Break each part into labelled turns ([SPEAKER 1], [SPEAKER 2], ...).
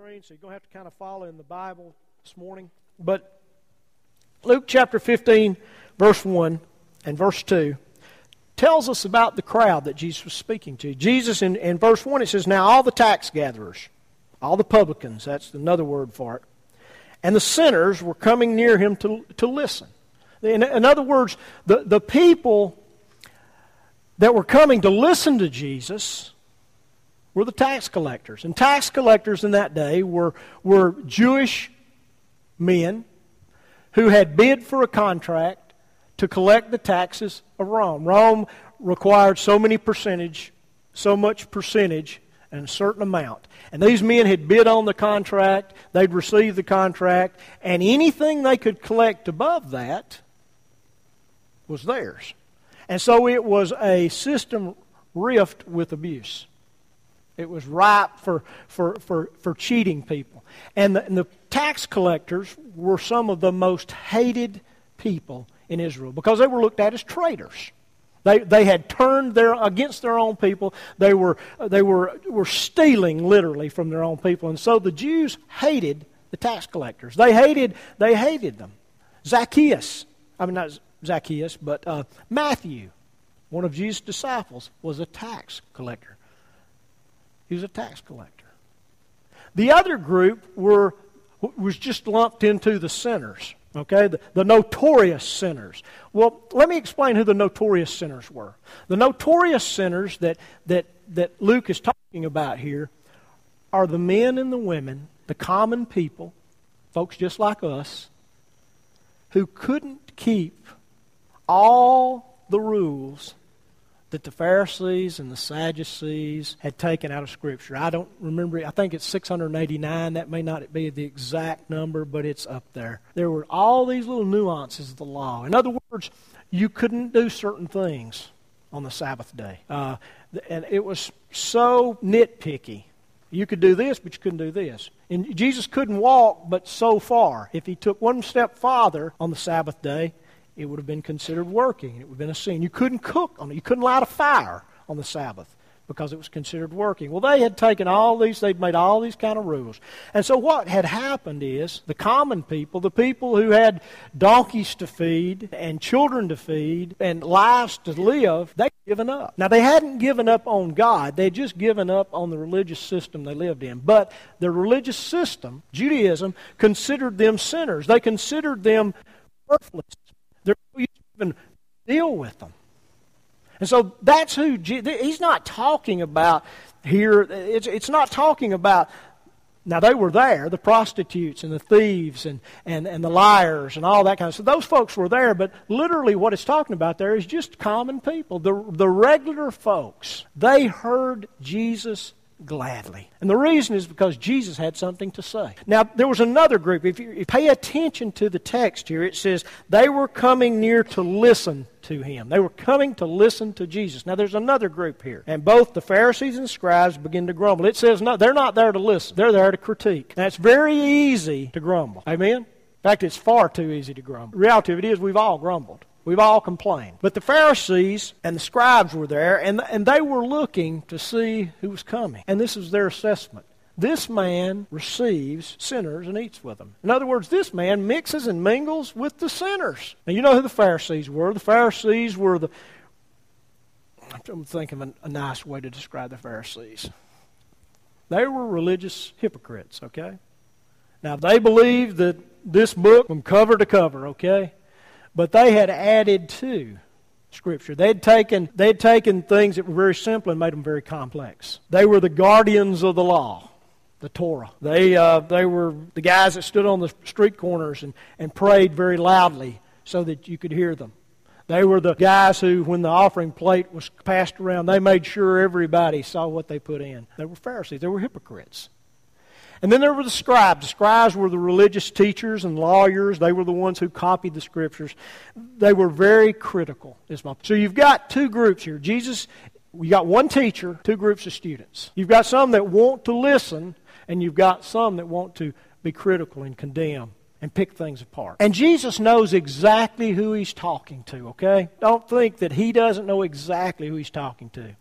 [SPEAKER 1] screen, so you're going to have to kind of follow in the Bible this morning. But Luke chapter 15, verse 1 and verse 2 tells us about the crowd that Jesus was speaking to. Jesus, in, in verse 1, it says, Now all the tax gatherers, all the publicans, that's another word for it, and the sinners were coming near him to, to listen. In, in other words, the, the people that were coming to listen to Jesus were the tax collectors. And tax collectors in that day were, were Jewish men who had bid for a contract to collect the taxes of Rome. Rome required so many percentage, so much percentage, and a certain amount. And these men had bid on the contract, they'd received the contract, and anything they could collect above that was theirs. And so it was a system rift with abuse. It was ripe for, for, for, for cheating people. And the, and the tax collectors were some of the most hated people in Israel because they were looked at as traitors. They, they had turned their, against their own people. They, were, they were, were stealing literally from their own people. And so the Jews hated the tax collectors. They hated, they hated them. Zacchaeus, I mean, not Zacchaeus, but uh, Matthew, one of Jesus' disciples, was a tax collector. He was a tax collector. The other group were, was just lumped into the sinners, okay? The, the notorious sinners. Well, let me explain who the notorious sinners were. The notorious sinners that, that, that Luke is talking about here are the men and the women, the common people, folks just like us, who couldn't keep all the rules that the Pharisees and the Sadducees had taken out of Scripture. I don't remember, I think it's 689. That may not be the exact number, but it's up there. There were all these little nuances of the law. In other words, you couldn't do certain things on the Sabbath day. Uh, and it was so nitpicky. You could do this, but you couldn't do this. And Jesus couldn't walk but so far. If he took one step farther on the Sabbath day, it would have been considered working. It would have been a sin. You couldn't cook on it. You couldn't light a fire on the Sabbath because it was considered working. Well, they had taken all these, they'd made all these kind of rules. And so what had happened is the common people, the people who had donkeys to feed and children to feed and lives to live, they'd given up. Now, they hadn't given up on God, they'd just given up on the religious system they lived in. But the religious system, Judaism, considered them sinners. They considered them worthless there you even deal with them. And so that's who, he's not talking about here, it's, it's not talking about, now they were there, the prostitutes and the thieves and, and, and the liars and all that kind of stuff. Those folks were there, but literally what it's talking about there is just common people. The, the regular folks, they heard Jesus gladly. And the reason is because Jesus had something to say. Now, there was another group. If you, pay attention to the text here, it says they were coming near to listen to him. They were coming to listen to Jesus. Now, there's another group here. And both the Pharisees and scribes begin to grumble. It says, no, they're not there to listen, they're there to critique. Now, it's very easy to grumble. Amen? In fact, it's far too easy to grumble. The reality of it is, we've all grumbled. We've all complained. But the Pharisees and the scribes were there, and, and they were looking to see who was coming. And this is their assessment. This man receives sinners and eats with them. In other words, this man mixes and mingles with the sinners. Now, you know who the Pharisees were. The Pharisees were the. I'm thinking of a, a nice way to describe the Pharisees. They were religious hypocrites, okay? Now, they believed that this book from cover to cover, okay? But they had added to Scripture. They'd taken, they'd taken things that were very simple and made them very complex. They were the guardians of the law, the Torah. They, uh, they were the guys that stood on the street corners and, and prayed very loudly so that you could hear them. They were the guys who, when the offering plate was passed around, they made sure everybody saw what they put in. They were Pharisees. They were hypocrites. And then there were the scribes. The scribes were the religious teachers and lawyers. They were the ones who copied the scriptures. They were very critical. So you've got two groups here. Jesus, you got one teacher, two groups of students. You've got some that want to listen, and you've got some that want to be critical and condemn and pick things apart. And Jesus knows exactly who he's talking to, okay? Don't think that he doesn't know exactly who he's talking to.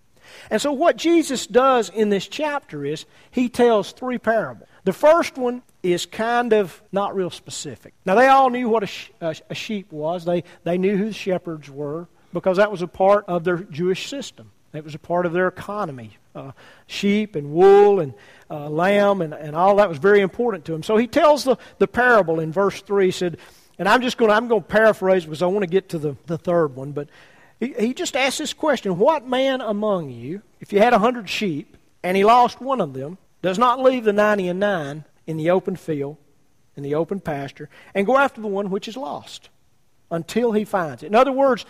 [SPEAKER 1] And so, what Jesus does in this chapter is he tells three parables. The first one is kind of not real specific. Now, they all knew what a, sh- a, sheep was, they, they knew who the shepherds were because that was a part of their Jewish system. It was a part of their economy. Uh, sheep and wool and uh, lamb and, and all that was very important to them. So he tells the, the parable in verse 3. He said, and I'm just going to, I'm going to paraphrase because I want to get to the, the third one. But he, he just asked this question What man among you, if you had a hundred sheep and he lost one of them, does not leave the ninety and nine in the open field, in the open pasture, and go after the one which is lost until he finds it? In other words,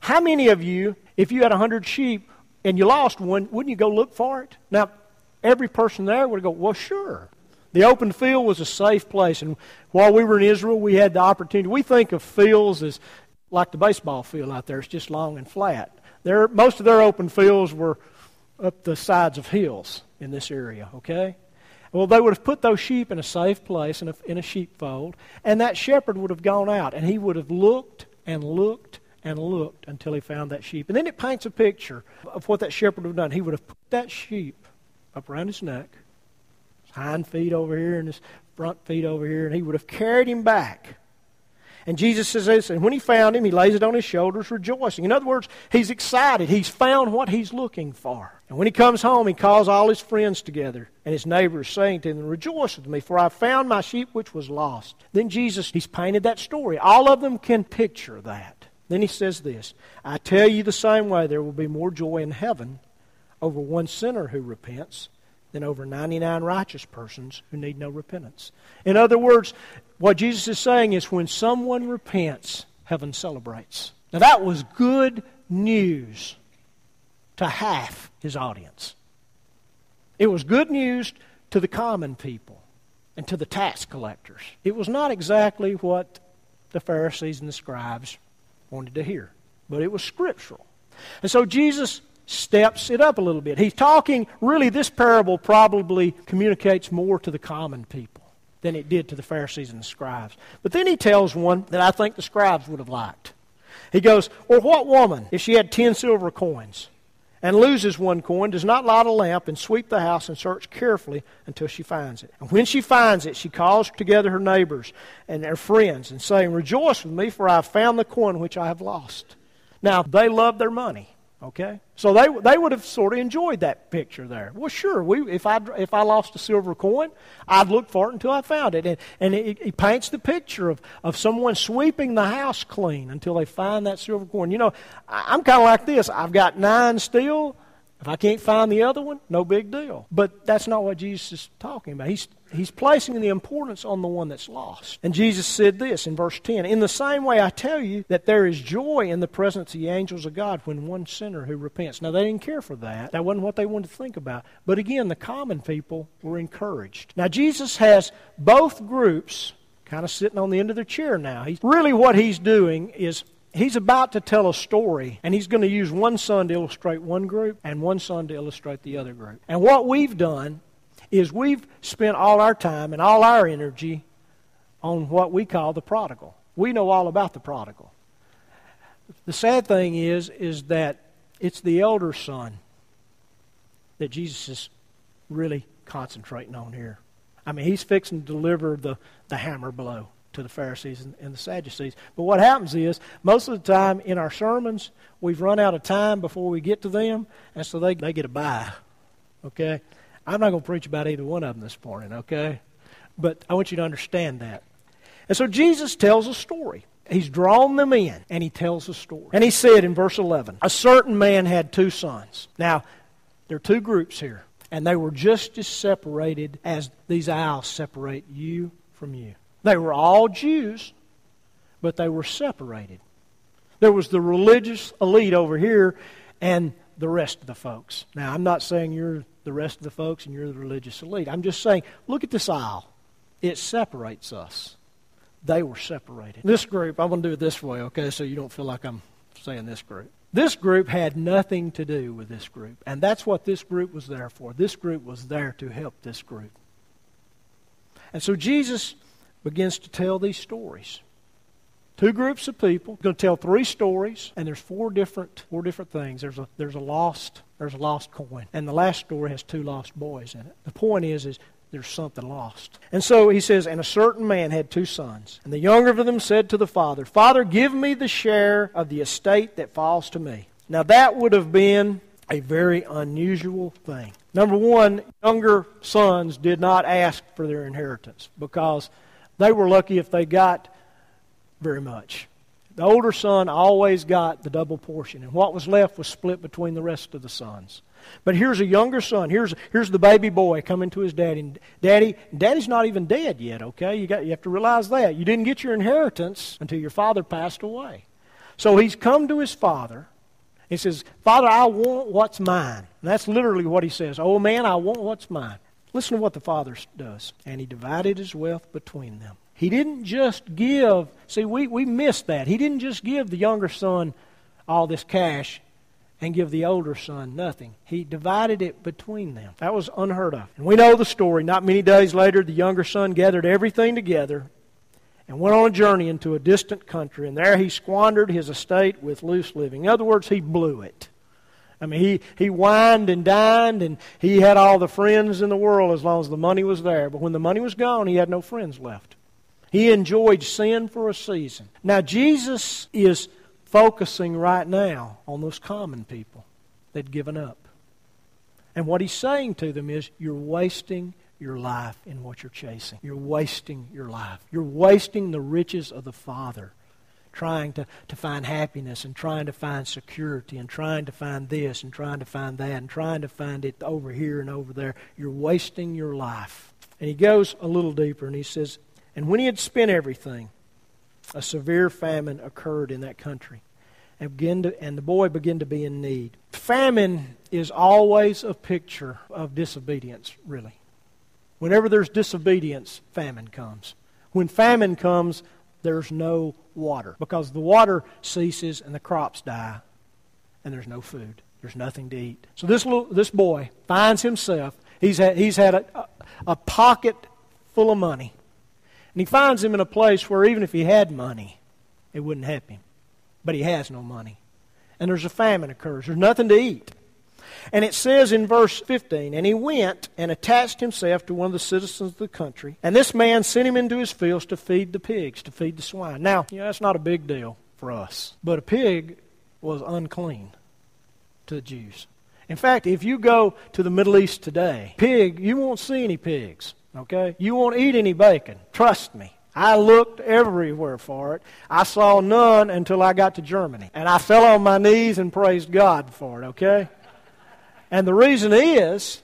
[SPEAKER 1] how many of you, if you had a hundred sheep and you lost one, wouldn't you go look for it? Now, every person there would go, Well, sure. The open field was a safe place. And while we were in Israel, we had the opportunity. We think of fields as like the baseball field out there. It's just long and flat. Their, most of their open fields were up the sides of hills in this area, okay? Well, they would have put those sheep in a safe place in a, in a sheepfold, and that shepherd would have gone out, and he would have looked and looked and looked until he found that sheep. And then it paints a picture of what that shepherd would have done. He would have put that sheep up around his neck, his hind feet over here and his front feet over here, and he would have carried him back and Jesus says this, and when he found him, he lays it on his shoulders, rejoicing. In other words, he's excited. He's found what he's looking for. And when he comes home, he calls all his friends together and his neighbors, saying to them, Rejoice with me, for I found my sheep which was lost. Then Jesus, he's painted that story. All of them can picture that. Then he says this I tell you the same way, there will be more joy in heaven over one sinner who repents than over 99 righteous persons who need no repentance. In other words, what Jesus is saying is when someone repents, heaven celebrates. Now, that was good news to half his audience. It was good news to the common people and to the tax collectors. It was not exactly what the Pharisees and the scribes wanted to hear, but it was scriptural. And so Jesus steps it up a little bit. He's talking, really, this parable probably communicates more to the common people than it did to the Pharisees and the scribes. But then he tells one that I think the scribes would have liked. He goes, Or what woman, if she had ten silver coins and loses one coin, does not light a lamp and sweep the house and search carefully until she finds it? And when she finds it, she calls together her neighbors and their friends and saying, Rejoice with me, for I have found the coin which I have lost. Now, they love their money. Okay? So they, they would have sort of enjoyed that picture there. Well, sure, we, if, I, if I lost a silver coin, I'd look for it until I found it. And, and it, it paints the picture of, of someone sweeping the house clean until they find that silver coin. You know, I, I'm kind of like this. I've got nine still. If I can't find the other one, no big deal. But that's not what Jesus is talking about. He's, he's placing the importance on the one that's lost. And Jesus said this in verse 10 In the same way, I tell you that there is joy in the presence of the angels of God when one sinner who repents. Now, they didn't care for that. That wasn't what they wanted to think about. But again, the common people were encouraged. Now, Jesus has both groups kind of sitting on the end of their chair now. He's, really, what he's doing is he's about to tell a story, and he's going to use one son to illustrate one group and one son to illustrate the other group. And what we've done is we've spent all our time and all our energy on what we call the prodigal. We know all about the prodigal. The sad thing is, is that it's the elder son that Jesus is really concentrating on here. I mean, he's fixing to deliver the, the hammer blow to the Pharisees and, and, the Sadducees. But what happens is, most of the time in our sermons, we've run out of time before we get to them, and so they, they get a bye. Okay? I'm not going to preach about either one of them this morning, okay? But I want you to understand that. And so Jesus tells a story. He's drawn them in, and he tells a story. And he said in verse 11, A certain man had two sons. Now, there are two groups here, and they were just as separated as these aisles separate you from you. They were all Jews, but they were separated. There was the religious elite over here and the rest of the folks. Now, I'm not saying you're the rest of the folks and you're the religious elite. I'm just saying, look at this aisle. It separates us. They were separated. This group, I'm going to do it this way, okay, so you don't feel like I'm saying this group. This group had nothing to do with this group. And that's what this group was there for. This group was there to help this group. And so Jesus begins to tell these stories. Two groups of people going to tell three stories, and there's four different four different things. There's a there's a lost there's a lost coin, and the last story has two lost boys in it. The point is is there's something lost. And so he says, And a certain man had two sons. And the younger of them said to the father, Father, give me the share of the estate that falls to me. Now that would have been a very unusual thing. Number one, younger sons did not ask for their inheritance because they were lucky if they got very much. The older son always got the double portion, and what was left was split between the rest of the sons. But here's a younger son. Here's, here's the baby boy coming to his daddy. And daddy, daddy's not even dead yet, okay? You, got, you have to realize that. You didn't get your inheritance until your father passed away. So he's come to his father. He says, Father, I want what's mine. And that's literally what he says. Oh, man, I want what's mine. Listen to what the father does. And he divided his wealth between them. He didn't just give, see, we, we missed that. He didn't just give the younger son all this cash and give the older son nothing. He divided it between them. That was unheard of. And we know the story. Not many days later, the younger son gathered everything together and went on a journey into a distant country. And there he squandered his estate with loose living. In other words, he blew it. I mean, he, he wined and dined, and he had all the friends in the world as long as the money was there. But when the money was gone, he had no friends left. He enjoyed sin for a season. Now, Jesus is focusing right now on those common people that'd given up. And what he's saying to them is, you're wasting your life in what you're chasing. You're wasting your life. You're wasting the riches of the Father trying to, to find happiness and trying to find security and trying to find this and trying to find that and trying to find it over here and over there. You're wasting your life. And he goes a little deeper and he says, And when he had spent everything, a severe famine occurred in that country. And, begin to, and the boy began to be in need. Famine is always a picture of disobedience, really. Whenever there's disobedience, famine comes. When famine comes, there's no water because the water ceases and the crops die and there's no food. There's nothing to eat. So this, little, this boy finds himself, he's had, he's had a, a pocket full of money. And he finds him in a place where even if he had money, it wouldn't help him. But he has no money. And there's a famine occurs. There's nothing to eat. And it says in verse 15, And he went and attached himself to one of the citizens of the country. And this man sent him into his fields to feed the pigs, to feed the swine. Now, you know, that's not a big deal for us. But a pig was unclean to the Jews. In fact, if you go to the Middle East today, pig, you won't see any pigs. Okay? You won't eat any bacon. Trust me. I looked everywhere for it. I saw none until I got to Germany. And I fell on my knees and praised God for it, okay? And the reason is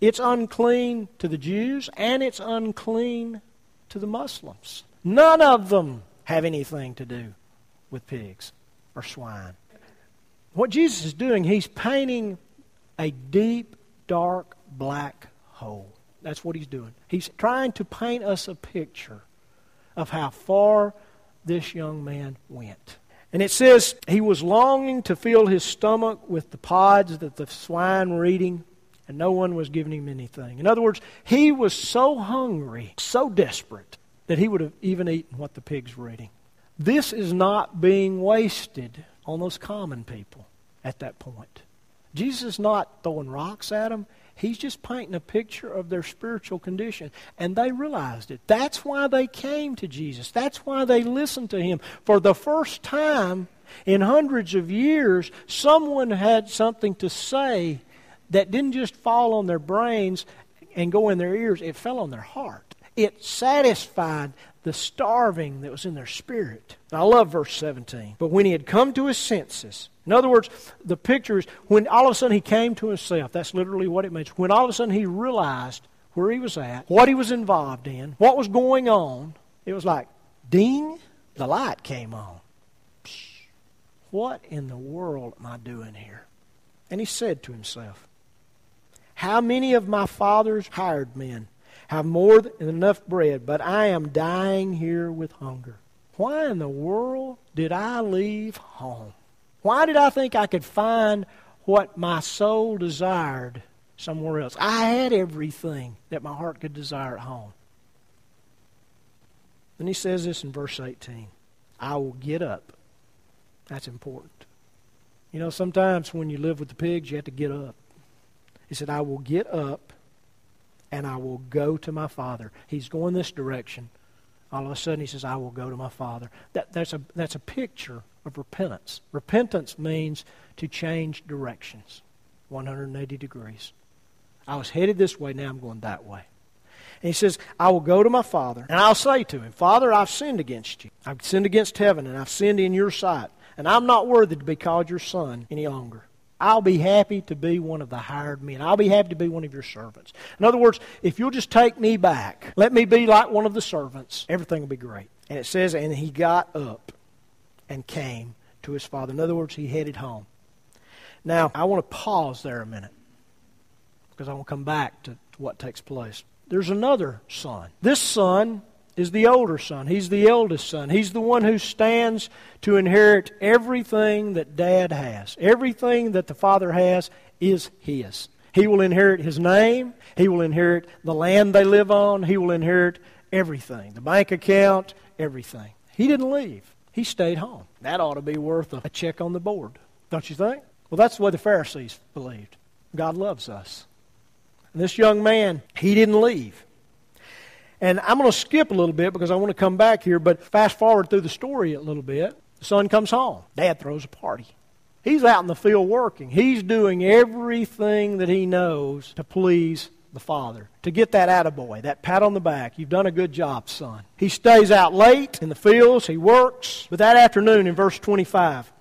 [SPEAKER 1] it's unclean to the Jews and it's unclean to the Muslims. None of them have anything to do with pigs or swine. What Jesus is doing, he's painting a deep, dark, black hole. That's what he's doing. He's trying to paint us a picture of how far this young man went. And it says he was longing to fill his stomach with the pods that the swine were eating, and no one was giving him anything. In other words, he was so hungry, so desperate, that he would have even eaten what the pigs were eating. This is not being wasted on those common people at that point. Jesus is not throwing rocks at them. He's just painting a picture of their spiritual condition. And they realized it. That's why they came to Jesus. That's why they listened to him. For the first time in hundreds of years, someone had something to say that didn't just fall on their brains and go in their ears, it fell on their heart. It satisfied the starving that was in their spirit. I love verse 17. But when he had come to his senses, in other words, the picture is when all of a sudden he came to himself. That's literally what it means. When all of a sudden he realized where he was at, what he was involved in, what was going on, it was like, ding, the light came on. What in the world am I doing here? And he said to himself, How many of my father's hired men have more than enough bread, but I am dying here with hunger? Why in the world did I leave home? Why did I think I could find what my soul desired somewhere else? I had everything that my heart could desire at home. Then he says this in verse 18 I will get up. That's important. You know, sometimes when you live with the pigs, you have to get up. He said, I will get up and I will go to my Father. He's going this direction. All of a sudden, he says, I will go to my Father. That, that's, a, that's a picture of repentance. Repentance means to change directions 180 degrees. I was headed this way, now I'm going that way. And he says, I will go to my Father, and I'll say to him, Father, I've sinned against you. I've sinned against heaven, and I've sinned in your sight. And I'm not worthy to be called your son any longer. I'll be happy to be one of the hired men. I'll be happy to be one of your servants. In other words, if you'll just take me back, let me be like one of the servants, everything will be great. And it says, and he got up and came to his father. In other words, he headed home. Now, I want to pause there a minute because I want to come back to what takes place. There's another son. This son is the older son. He's the eldest son. He's the one who stands to inherit everything that dad has. Everything that the father has is his. He will inherit his name. He will inherit the land they live on. He will inherit everything the bank account, everything. He didn't leave, he stayed home. That ought to be worth a check on the board, don't you think? Well, that's the way the Pharisees believed. God loves us. And this young man, he didn't leave. And I'm going to skip a little bit because I want to come back here, but fast forward through the story a little bit. The son comes home. Dad throws a party. He's out in the field working. He's doing everything that he knows to please the father, to get that attaboy, that pat on the back. You've done a good job, son. He stays out late in the fields. He works. But that afternoon, in verse 25,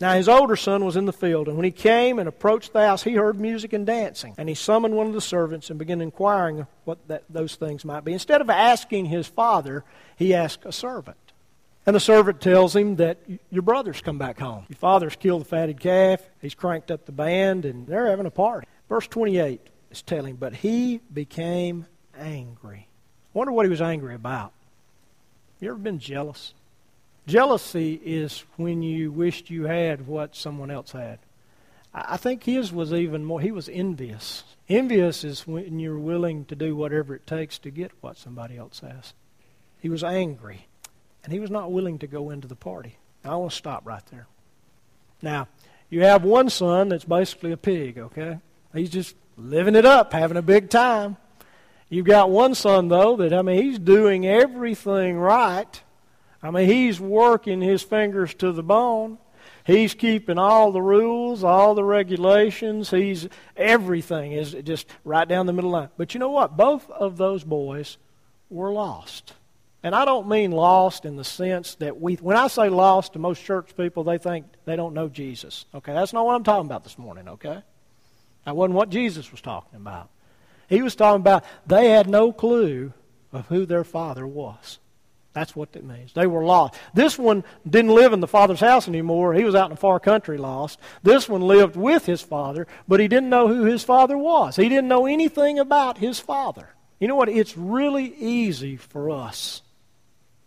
[SPEAKER 1] now his older son was in the field, and when he came and approached the house, he heard music and dancing. And he summoned one of the servants and began inquiring what that, those things might be. Instead of asking his father, he asked a servant. And the servant tells him that your brother's come back home. Your father's killed the fatted calf, he's cranked up the band, and they're having a party. Verse 28 is telling, but he became angry. Wonder what he was angry about. You ever been jealous? Jealousy is when you wished you had what someone else had. I think his was even more, he was envious. Envious is when you're willing to do whatever it takes to get what somebody else has. He was angry, and he was not willing to go into the party. Now, I want to stop right there. Now, you have one son that's basically a pig, okay? He's just living it up, having a big time. You've got one son, though, that, I mean, he's doing everything right I mean, he's working his fingers to the bone. He's keeping all the rules, all the regulations. He's everything is just right down the middle line. But you know what? Both of those boys were lost. And I don't mean lost in the sense that we, when I say lost to most church people, they think they don't know Jesus. Okay, that's not what I'm talking about this morning, okay? That wasn't what Jesus was talking about. He was talking about they had no clue of who their father was. That's what it means. They were lost. This one didn't live in the father's house anymore. He was out in a far country lost. This one lived with his father, but he didn't know who his father was. He didn't know anything about his father. You know what? It's really easy for us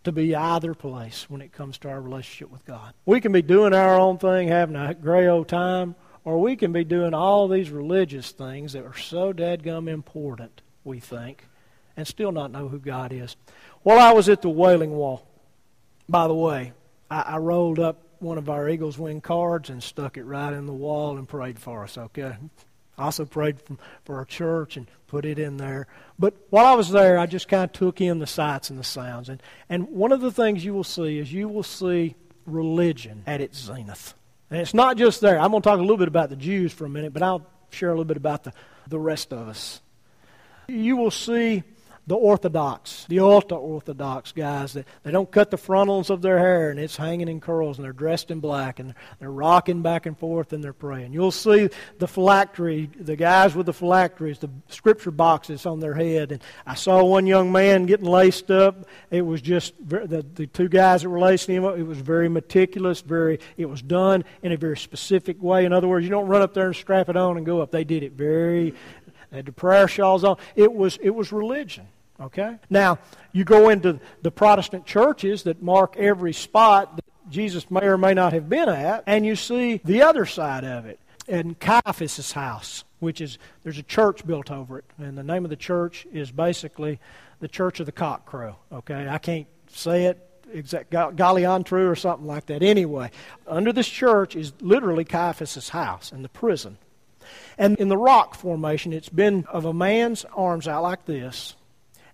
[SPEAKER 1] to be either place when it comes to our relationship with God. We can be doing our own thing, having a gray old time, or we can be doing all these religious things that are so dadgum important, we think, and still not know who God is. While I was at the Wailing Wall, by the way, I, I rolled up one of our Eagles wing cards and stuck it right in the wall and prayed for us, okay? I also prayed for, for our church and put it in there. But while I was there, I just kind of took in the sights and the sounds. And, and one of the things you will see is you will see religion at its zenith. And it's not just there. I'm going to talk a little bit about the Jews for a minute, but I'll share a little bit about the, the rest of us. You will see the Orthodox, the ultra Orthodox guys that they don't cut the frontals of their hair and it's hanging in curls and they're dressed in black and they're rocking back and forth and they're praying. You'll see the phylactery, the guys with the phylacteries, the scripture boxes on their head. And I saw one young man getting laced up. It was just the, the two guys that were lacing him up. It was very meticulous, very. It was done in a very specific way. In other words, you don't run up there and strap it on and go up. They did it very had the prayer shawls on. It was, it was religion. Okay? Now, you go into the Protestant churches that mark every spot that Jesus may or may not have been at, and you see the other side of it. In Caiaphas' house, which is, there's a church built over it, and the name of the church is basically the Church of the Cock Crow. Okay? I can't say it exact Galliantru or something like that. Anyway, under this church is literally Caiaphas' house and the prison. And in the rock formation, it's been of a man's arms out like this,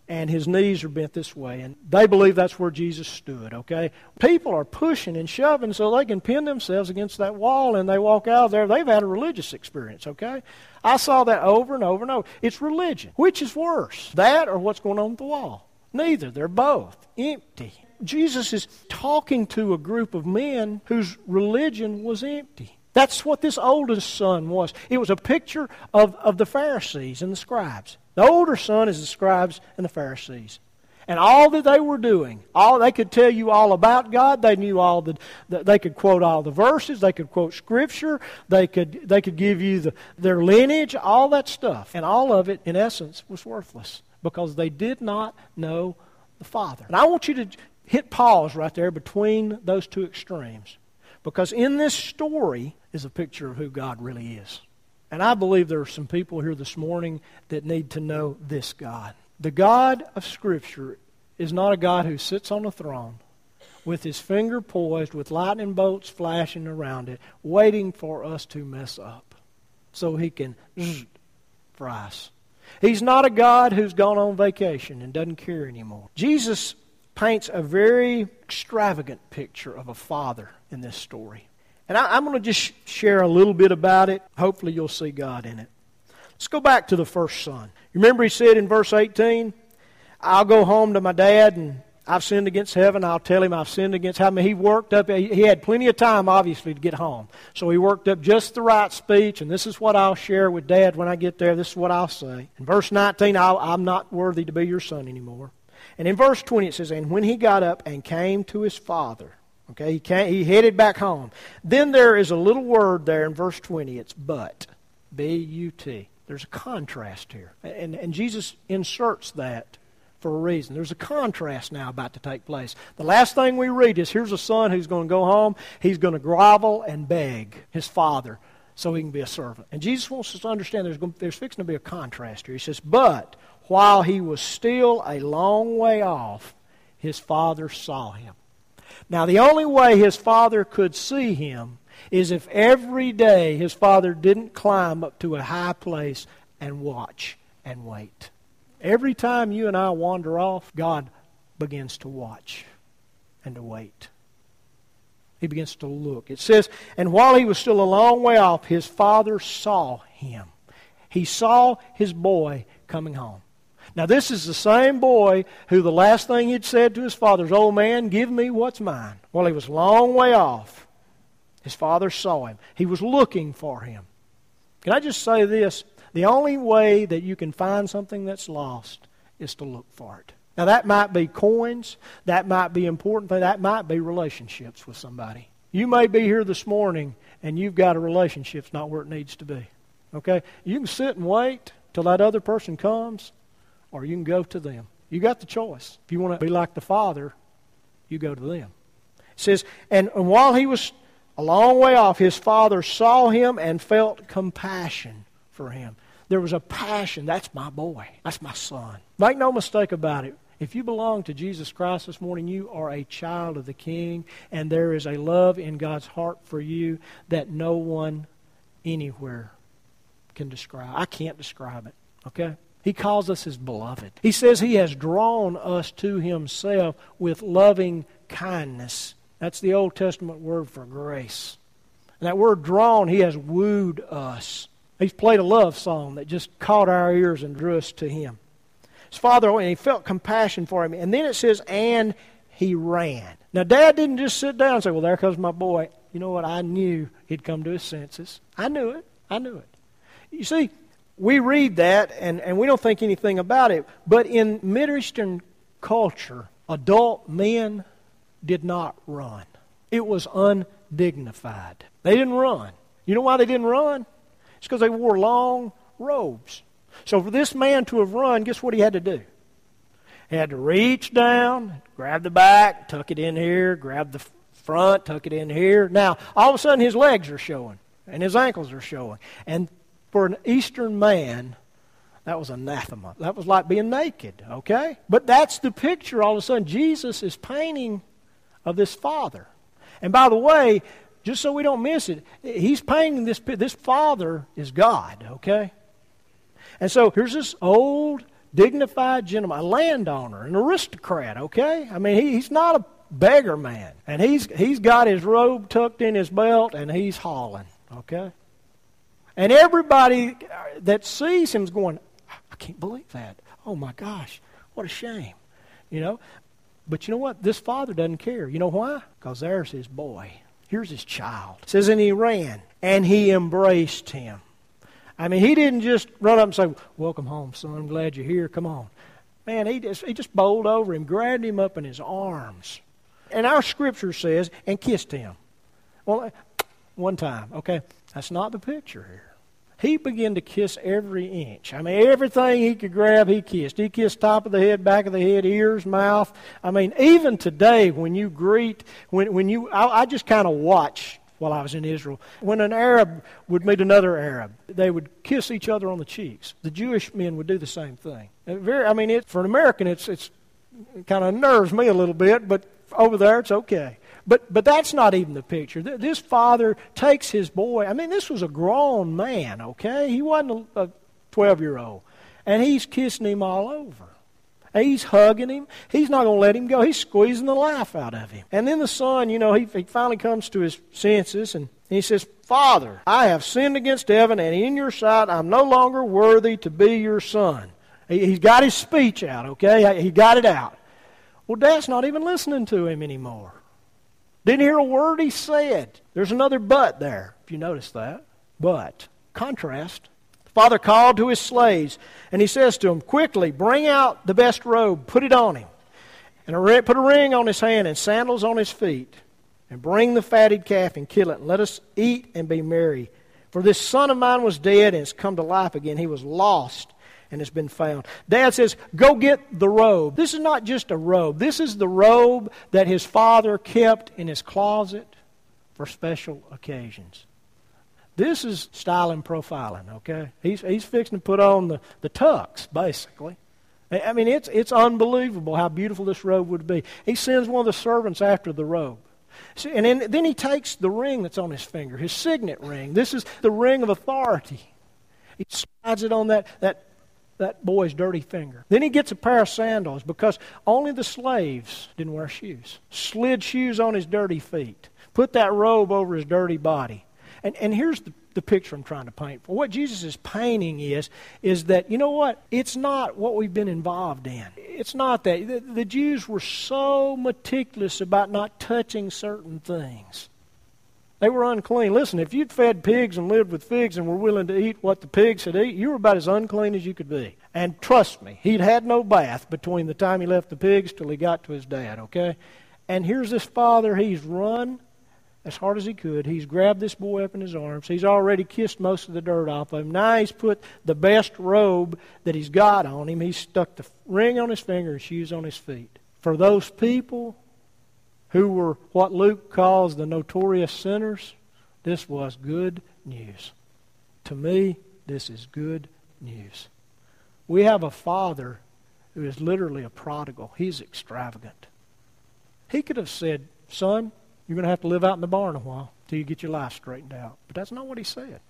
[SPEAKER 1] and his knees are bent this way. And they believe that's where Jesus stood, okay? People are pushing and shoving so they can pin themselves against that wall and they walk out of there. They've had a religious experience, okay? I saw that over and over and over. It's religion. Which is worse, that or what's going on with the wall? Neither. They're both empty. Jesus is talking to a group of men whose religion was empty. That's what this oldest son was. It was a picture of, of the Pharisees and the scribes. The older son is the scribes and the Pharisees. And all that they were doing, all they could tell you all about God. They knew all the, they could quote all the verses. They could quote Scripture. They could they could give you the, their lineage, all that stuff, and all of it, in essence, was worthless because they did not know the Father. And I want you to hit pause right there between those two extremes because in this story is a picture of who God really is. And I believe there are some people here this morning that need to know this God. The God of Scripture is not a God who sits on a throne with his finger poised, with lightning bolts flashing around it, waiting for us to mess up so he can zzz, fry us. He's not a God who's gone on vacation and doesn't care anymore. Jesus paints a very extravagant picture of a father in this story. And I, am going to just share a little bit about it. Hopefully, you'll see God in it. Let's go back to the first son. Remember he said in verse 18, I'll go home to my dad and I've sinned against heaven. I'll tell him I've sinned against heaven. He worked up, he had plenty of time, obviously, to get home. So he worked up just the right speech, and this is what I'll share with dad when I get there. This is what I'll say. In verse 19, I'm not worthy to be your son anymore. And in verse 20, it says, And when he got up and came to his father, Okay, he, can't, he headed back home. Then there is a little word there in verse 20. It's but. B U T. There's a contrast here. And, and Jesus inserts that for a reason. There's a contrast now about to take place. The last thing we read is here's a son who's going to go home. He's going to grovel and beg his father so he can be a servant. And Jesus wants us to understand there's, going, there's fixing to be a contrast here. He says, But while he was still a long way off, his father saw him. Now, the only way his father could see him is if every day his father didn't climb up to a high place and watch and wait. Every time you and I wander off, God begins to watch and to wait. He begins to look. It says, and while he was still a long way off, his father saw him. He saw his boy coming home. Now, this is the same boy who the last thing he'd said to his father Old man, give me what's mine. Well, he was a long way off. His father saw him, he was looking for him. Can I just say this? The only way that you can find something that's lost is to look for it. Now, that might be coins, that might be important, that might be relationships with somebody. You may be here this morning and you've got a relationship that's not where it needs to be. Okay? You can sit and wait till that other person comes or you can go to them. You got the choice. If you want to be like the Father, you go to them. It says, and, while he was a long way off, his father saw him and felt compassion for him. There was a passion. That's my boy. That's my son. Make no mistake about it. If you belong to Jesus Christ this morning, you are a child of the King, and there is a love in God's heart for you that no one anywhere can describe. I can't describe it. Okay? He calls us his beloved. He says he has drawn us to himself with loving kindness. That's the Old Testament word for grace. And that word drawn, he has wooed us. He's played a love song that just caught our ears and drew us to him. His father, oh, and he felt compassion for him. And then it says, and he ran. Now, Dad didn't just sit down and say, well, there comes my boy. You know what? I knew he'd come to his senses. I knew it. I knew it. You see, we read that and, and we don't think anything about it. But in Middle Eastern culture, adult men did not run. It was undignified. They didn't run. You know why they didn't run? It's because they wore long robes. So for this man to have run, guess what he had to do? He had to reach down, grab the back, tuck it in here, grab the front, tuck it in here. Now, all of a sudden his legs are showing and his ankles are showing. And for an Eastern man, that was anathema. That was like being naked, okay? But that's the picture all of a sudden Jesus is painting of this father. And by the way, just so we don't miss it, he's painting this, this father is God, okay? And so here's this old, dignified gentleman, a landowner, an aristocrat, okay? I mean, he, he's not a beggar man. And he's, he's got his robe tucked in his belt and he's hauling, okay? And everybody that sees him's going, I can't believe that. Oh my gosh, what a shame. You know? But you know what? This father doesn't care. You know why? Because there's his boy. Here's his child. It says, and he ran and he embraced him. I mean, he didn't just run up and say, Welcome home, son. I'm glad you're here. Come on. Man, he just, he just bowled over him, grabbed him up in his arms. And our scripture says, and kissed him. Well, one time, okay? That's not the picture here he began to kiss every inch. I mean, everything he could grab, he kissed. He kissed top of the head, back of the head, ears, mouth. I mean, even today, when you greet, when, when you, I, I just kind of watch while I was in Israel. When an Arab would meet another Arab, they would kiss each other on the cheeks. The Jewish men would do the same thing. Uh, very, I mean, it, for an American, it's, it's kind of nerves me a little bit, but over there, it's okay. But, but that's not even the picture. This father takes his boy. I mean, this was a grown man, okay? He wasn't a 12 year old. And he's kissing him all over. He's hugging him. He's not going to let him go. He's squeezing the life out of him. And then the son, you know, he, he finally comes to his senses and he says, Father, I have sinned against heaven, and in your sight I'm no longer worthy to be your son. He, he's got his speech out, okay? He got it out. Well, Dad's not even listening to him anymore. Didn't hear a word he said. There's another but there, if you notice that. But. Contrast. The father called to his slaves, and he says to them, Quickly, bring out the best robe, put it on him, and put a ring on his hand and sandals on his feet, and bring the fatted calf and kill it, and let us eat and be merry. For this son of mine was dead and has come to life again. He was lost and has been found. Dad says, Go get the robe. This is not just a robe, this is the robe that his father kept in his closet for special occasions. This is styling profiling, okay? He's, he's fixing to put on the, the tux, basically. I mean, it's, it's unbelievable how beautiful this robe would be. He sends one of the servants after the robe. And then, then he takes the ring that's on his finger, his signet ring. This is the ring of authority. He slides it on that, that that boy's dirty finger. Then he gets a pair of sandals because only the slaves didn't wear shoes. Slid shoes on his dirty feet. Put that robe over his dirty body. And, and here's the, the picture I'm trying to paint for. What Jesus is painting is, is that, you know what? It's not what we've been involved in. It's not that. The, the Jews were so meticulous about not touching certain things. They were unclean. Listen, if you'd fed pigs and lived with pigs and were willing to eat what the pigs had eaten, you were about as unclean as you could be. And trust me, he'd had no bath between the time he left the pigs till he got to his dad, okay? And here's this father, he's run as hard as he could. He's grabbed this boy up in his arms. He's already kissed most of the dirt off of him. Now he's put the best robe that he's got on him. He's stuck the ring on his finger and shoes on his feet. For those people, who were what Luke calls the notorious sinners, this was good news. To me, this is good news. We have a father who is literally a prodigal. He's extravagant. He could have said, Son, you're going to have to live out in the barn a while till you get your life straightened out. But that's not what he said.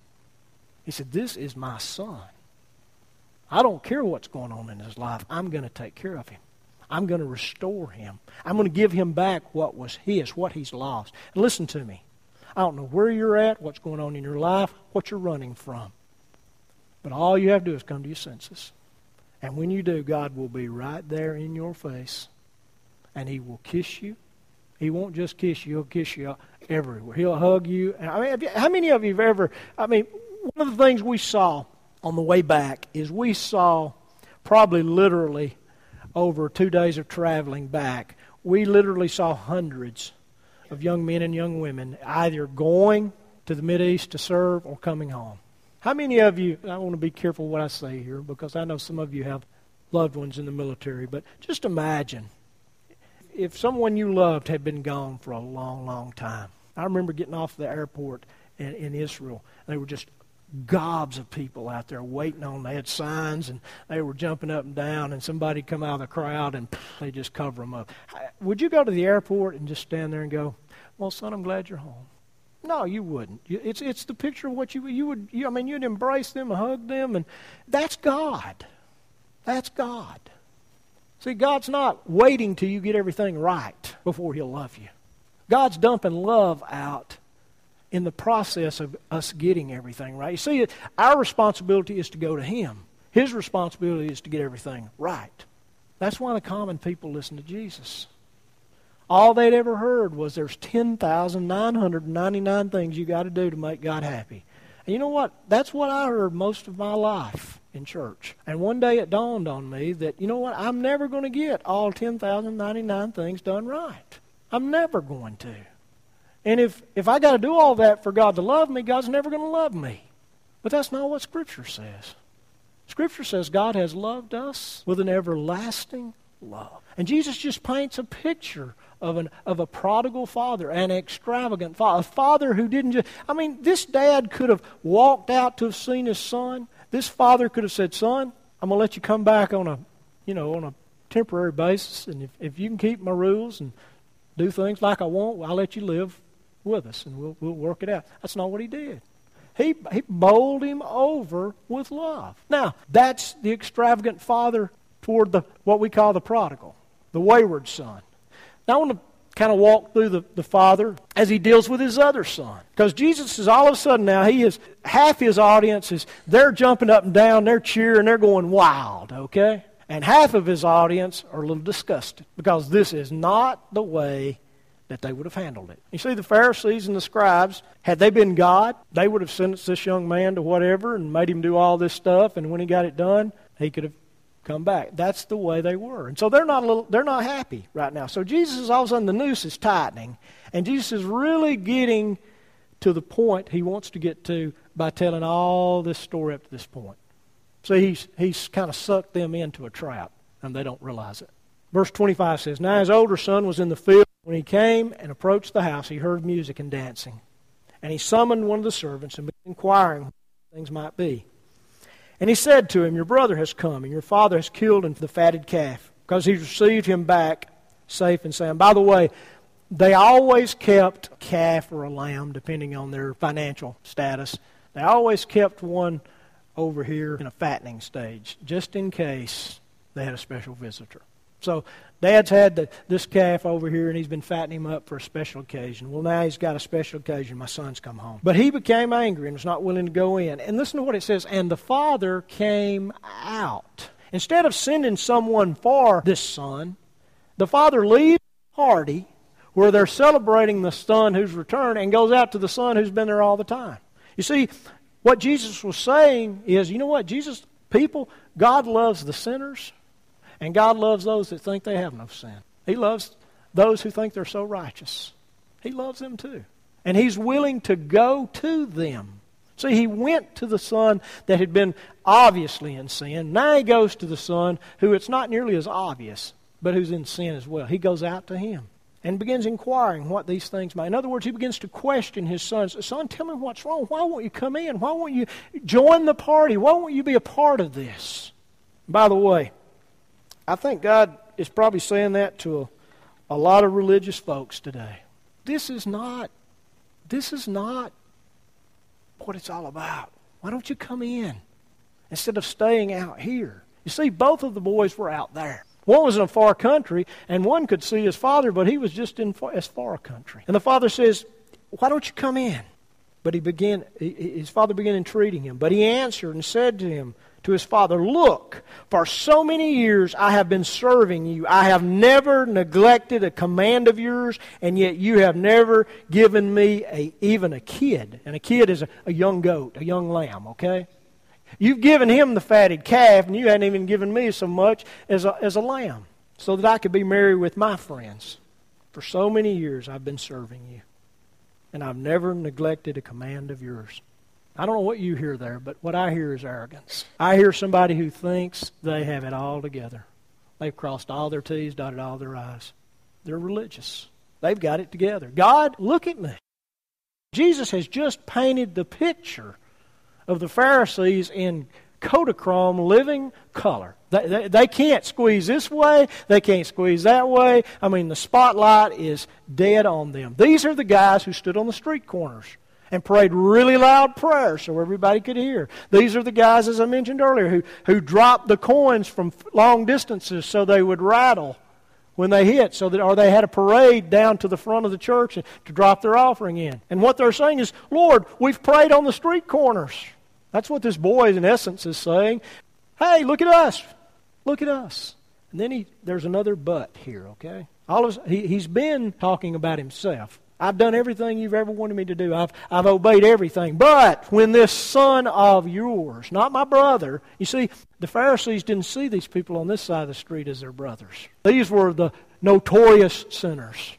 [SPEAKER 1] He said, This is my son. I don't care what's going on in his life. I'm going to take care of him. I'm going to restore him. I'm going to give him back what was his, what he's lost. And listen to me. I don't know where you're at, what's going on in your life, what you're running from. But all you have to do is come to your senses. And when you do, God will be right there in your face. And He will kiss you. He won't just kiss you, He'll kiss you everywhere. He'll hug you. I mean, how many of you have ever, I mean, one of the things we saw on the way back is we saw probably literally over two days of traveling back, we literally saw hundreds of young men and young women either going to the East to serve or coming home. How many of you, I want to be careful what I say here because I know some of you have loved ones in the military, but just imagine if someone you loved had been gone for a long, long time. I remember getting off the airport in, in Israel, they were just gobs of people out there waiting on. They had signs and they were jumping up and down, and somebody come out of the crowd and they just cover them up. Would you go to the airport and just stand there and go, "Well, son, I'm glad you're home. No, you wouldn't. It's, it's the picture of what you, you would, you, I mean, you'd embrace them hug them, and that's God. That's God. See, God's not waiting till you get everything right before He'll love you. God's dumping love out in the process of us getting everything right. You see, our responsibility is to go to Him. His responsibility is to get everything right. That's why the common people listen to Jesus. All they'd ever heard was there's 10,999 things you got to do to make God happy. And you know what? That's what I heard most of my life in church. And one day it dawned on me that, you know what? I'm never going to get all 10,099 things done right. I'm never going to. And if, if I got to do all that for God to love me, God's never going to love me. But that's not what Scripture says. Scripture says God has loved us with an everlasting love. And Jesus just paints a picture of, an, of a prodigal father, an extravagant father, a father who didn't just. I mean, this dad could have walked out to have seen his son. This father could have said, Son, I'm going to let you come back on a, you know, on a temporary basis. And if, if you can keep my rules and do things like I want, I'll let you live with us and we'll, we'll work it out. That's not what he did. He, he bowled him over with love. Now, that's the extravagant father toward the what we call the prodigal, the wayward son. Now, I want to kind of walk through the, the father as he deals with his other son. Because Jesus is all of a sudden now, he is half his audience is they're jumping up and down, they're cheering, they're going wild, okay? And half of his audience are a little disgusted because this is not the way that they would have handled it. You see, the Pharisees and the scribes, had they been God, they would have sentenced this young man to whatever and made him do all this stuff, and when he got it done, he could have come back. That's the way they were. And so they're not, little, they're not happy right now. So Jesus is all of a sudden, the noose is tightening, and Jesus is really getting to the point he wants to get to by telling all this story up to this point. So he's, he's kind of sucked them into a trap, and they don't realize it. Verse 25 says, Now his older son was in the field. When he came and approached the house, he heard music and dancing. And he summoned one of the servants and began inquiring what things might be. And he said to him, Your brother has come, and your father has killed him for the fatted calf, because he received him back safe and sound. By the way, they always kept a calf or a lamb, depending on their financial status. They always kept one over here in a fattening stage, just in case they had a special visitor. So Dad's had the, this calf over here, and he's been fattening him up for a special occasion. Well, now he's got a special occasion. My son's come home. But he became angry and was not willing to go in. And listen to what it says. And the father came out. Instead of sending someone for this son, the father leaves the party where they're celebrating the son who's returned and goes out to the son who's been there all the time. You see, what Jesus was saying is, you know what? Jesus, people, God loves the sinners and God loves those that think they have no sin. He loves those who think they're so righteous. He loves them too. And He's willing to go to them. See, He went to the son that had been obviously in sin. Now He goes to the son who it's not nearly as obvious, but who's in sin as well. He goes out to him and begins inquiring what these things might. In other words, he begins to question his son. Son, tell me what's wrong. Why won't you come in? Why won't you join the party? Why won't you be a part of this? By the way, I think God is probably saying that to a, a lot of religious folks today. This is not, this is not what it's all about. Why don't you come in instead of staying out here? You see, both of the boys were out there. One was in a far country, and one could see his father, but he was just in far, as far a country. And the father says, Why don't you come in? But he began, his father began entreating him. But he answered and said to him, to his father, Look, for so many years I have been serving you. I have never neglected a command of yours, and yet you have never given me a, even a kid. And a kid is a, a young goat, a young lamb, okay? You've given him the fatted calf, and you hadn't even given me so much as a, as a lamb, so that I could be married with my friends. For so many years I've been serving you, and I've never neglected a command of yours. I don't know what you hear there, but what I hear is arrogance. I hear somebody who thinks they have it all together. They've crossed all their T's, dotted all their I's. They're religious. They've got it together. God, look at me. Jesus has just painted the picture of the Pharisees in Kodachrome living color. They, they, they, can't squeeze this way. They can't squeeze that way. I mean, the spotlight is dead on them. These are the guys who stood on the street corners and prayed really loud prayers so everybody could hear. These are the guys, as I mentioned earlier, who, who dropped the coins from long distances so they would rattle when they hit, so that or they had a parade down to the front of the church to drop their offering in. And what they're saying is, Lord, we've prayed on the street corners. That's what this boy, in essence, is saying. Hey, look at us. Look at us. And then he, there's another but here, okay? All of, he, he's been talking about himself. I've done everything you've ever wanted me to do. I've, I've obeyed everything. But when this son of yours, not my brother, you see, the Pharisees didn't see these people on this side of the street as their brothers. These were the notorious sinners.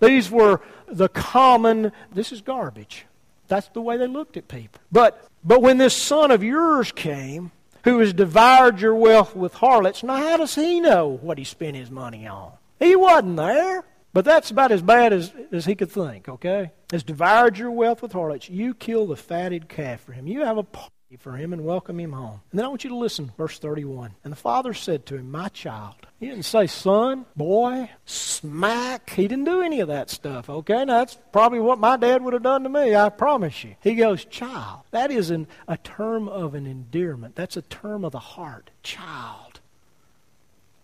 [SPEAKER 1] These were the common, this is garbage. That's the way they looked at people. But, but when this son of yours came, who has devoured your wealth with harlots, now how does he know what he spent his money on? He wasn't there. But that's about as bad as, as he could think, okay? Has devoured your wealth with harlots. You kill the fatted calf for him. You have a party for him and welcome him home. And then I want you to listen, verse 31. And the father said to him, My child. He didn't say son, boy, smack. He didn't do any of that stuff, okay? Now, that's probably what my dad would have done to me, I promise you. He goes, child. That is an, a term of an endearment. That's a term of the heart. Child.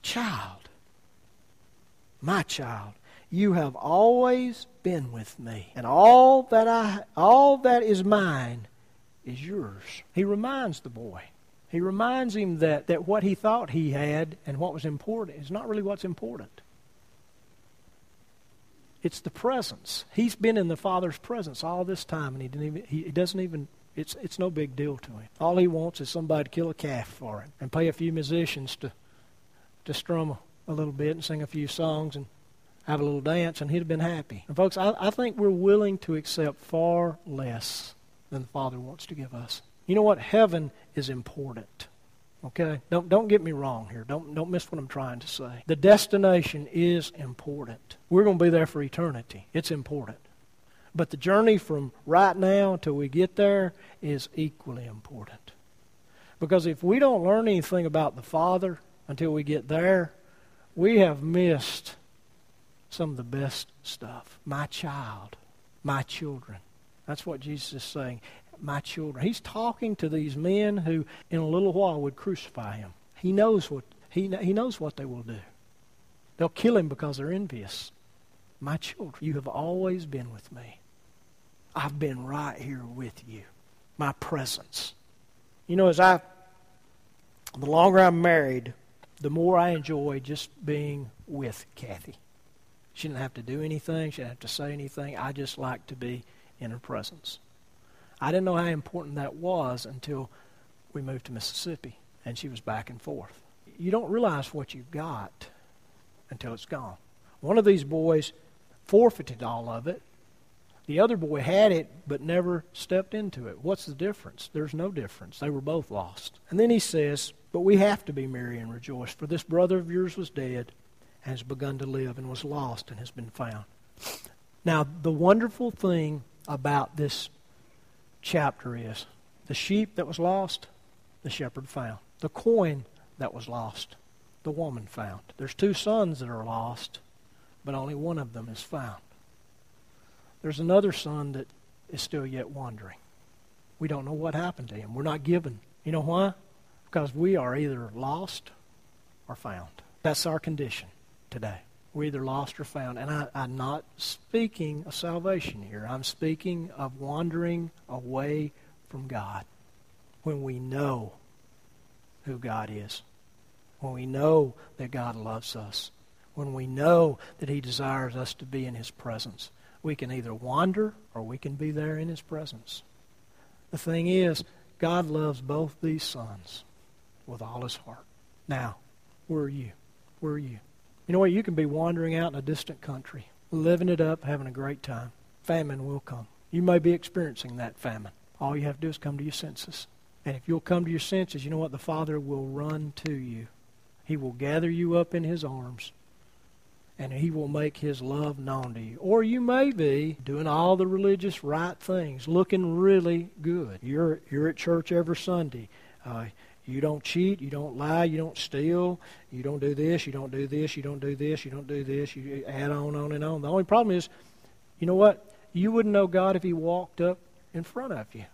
[SPEAKER 1] Child. My child you have always been with me and all that i all that is mine is yours. He reminds the boy. He reminds him that, that what he thought he had and what was important is not really what's important. It's the presence. He's been in the father's presence all this time and he didn't even he, doesn't even it's it's no big deal to him. All he wants is somebody to kill a calf for him and pay a few musicians to to strum a, a little bit and sing a few songs and have a little dance, and he'd have been happy. And folks, I, I think we're willing to accept far less than the Father wants to give us. You know what? Heaven is important. Okay? Don't don't get me wrong here. Don't don't miss what I'm trying to say. The destination is important. We're going to be there for eternity. It's important. But the journey from right now until we get there is equally important. Because if we don't learn anything about the Father until we get there, we have missed some of the best stuff. My child, my children. That's what Jesus is saying. My children. He's talking to these men who, in a little while, would crucify him. He knows what he, he knows what they will do. They'll kill him because they're envious. My children, you have always been with me. I've been right here with you. My presence. You know, as I, the longer I'm married, the more I enjoy just being with Kathy. She didn't have to do anything. She didn't have to say anything. I just liked to be in her presence. I didn't know how important that was until we moved to Mississippi and she was back and forth. You don't realize what you've got until it's gone. One of these boys forfeited all of it. The other boy had it but never stepped into it. What's the difference? There's no difference. They were both lost. And then he says, But we have to be merry and rejoice, for this brother of yours was dead has begun to live and was lost and has been found. Now, the wonderful thing about this chapter is the sheep that was lost, the shepherd found. The coin that was lost, the woman found. There's two sons that are lost, but only one of them is found. There's another son that is still yet wandering. We don't know what happened to him. We're not given. You know why? Because we are either lost or found. That's our condition today. We're either lost or found. And I, I'm not speaking of salvation here. I'm speaking of wandering away from God when we know who God is, when we know that God loves us, when we know that He desires us to be in His presence. We can either wander or we can be there in His presence. The thing is, God loves both these sons with all His heart. Now, where are you? Where are you? You know what? You can be wandering out in a distant country, living it up, having a great time. Famine will come. You may be experiencing that famine. All you have to do is come to your senses. And if you'll come to your senses, you know what? The Father will run to you. He will gather you up in His arms. And He will make His love known to you. Or you may be doing all the religious right things, looking really good. You're, you're at church every Sunday. Uh, You don't cheat, you don't lie, you don't steal, you don't do this, you don't do this, you don't do this, you don't do this, you add on, on, and on. The only problem is, you know what? You wouldn't know God if He walked up in front of you.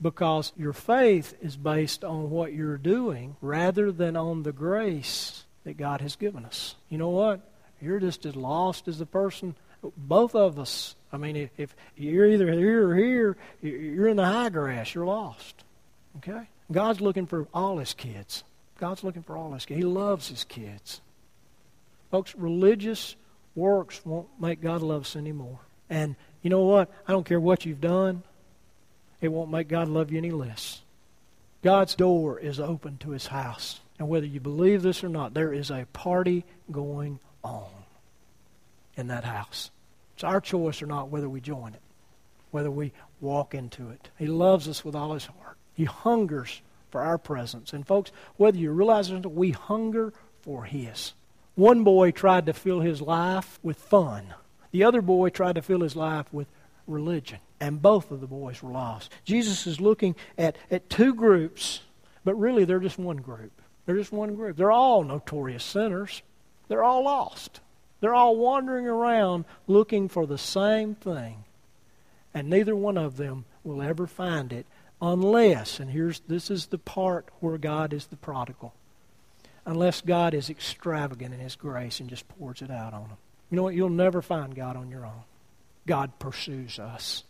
[SPEAKER 1] Because your faith is based on what you're doing rather than on the grace that God has given us. You know what? You're just as lost as the person. Both of us. I mean, if, you're either here or here, you're in the high grass. You're lost. Okay? God's looking for all his kids. God's looking for all his kids. He loves his kids. Folks, religious works won't make God love us anymore. And you know what? I don't care what you've done, it won't make God love you any less. God's door is open to his house. And whether you believe this or not, there is a party going on in that house. It's our choice or not whether we join it, whether we walk into it. He loves us with all his heart. He hungers for our presence. And folks, whether you realize it or not, we hunger for His. One boy tried to fill his life with fun. The other boy tried to fill his life with religion. And both of the boys were lost. Jesus is looking at, at two groups, but really they're just one group. They're just one group. They're all notorious sinners. They're all lost. They're all wandering around looking for the same thing. And neither one of them will ever find it unless, and here's this is the part where God is the prodigal, unless God is extravagant in His grace and just pours it out on them. You know what? You'll never find God on your own. God pursues us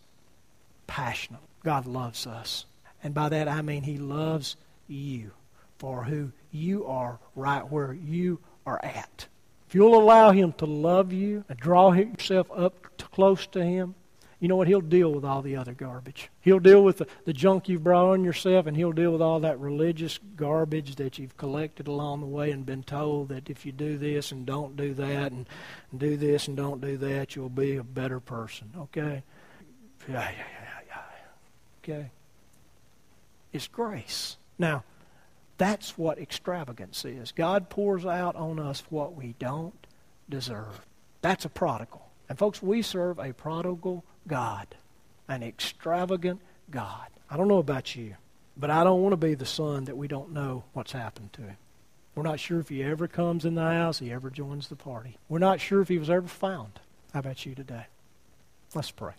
[SPEAKER 1] passionately. God loves us. And by that I mean He loves you for who you are right where you are at. If you'll allow Him to love you and draw yourself up close to Him, you know what? He'll deal with all the other garbage. He'll deal with the, the junk you've brought on yourself, and he'll deal with all that religious garbage that you've collected along the way and been told that if you do this and don't do that and, do this and don't do that, you'll be a better person. Okay? Yeah, yeah, yeah, yeah. Okay? It's grace. Now, that's what extravagance is. God pours out on us what we don't deserve. That's a prodigal. And folks, we serve a prodigal God, an extravagant God. I don't know about you, but I don't want to be the son that we don't know what's happened to him. We're not sure if he ever comes in the house, he ever joins the party. We're not sure if he was ever found. How about you today? Let's pray.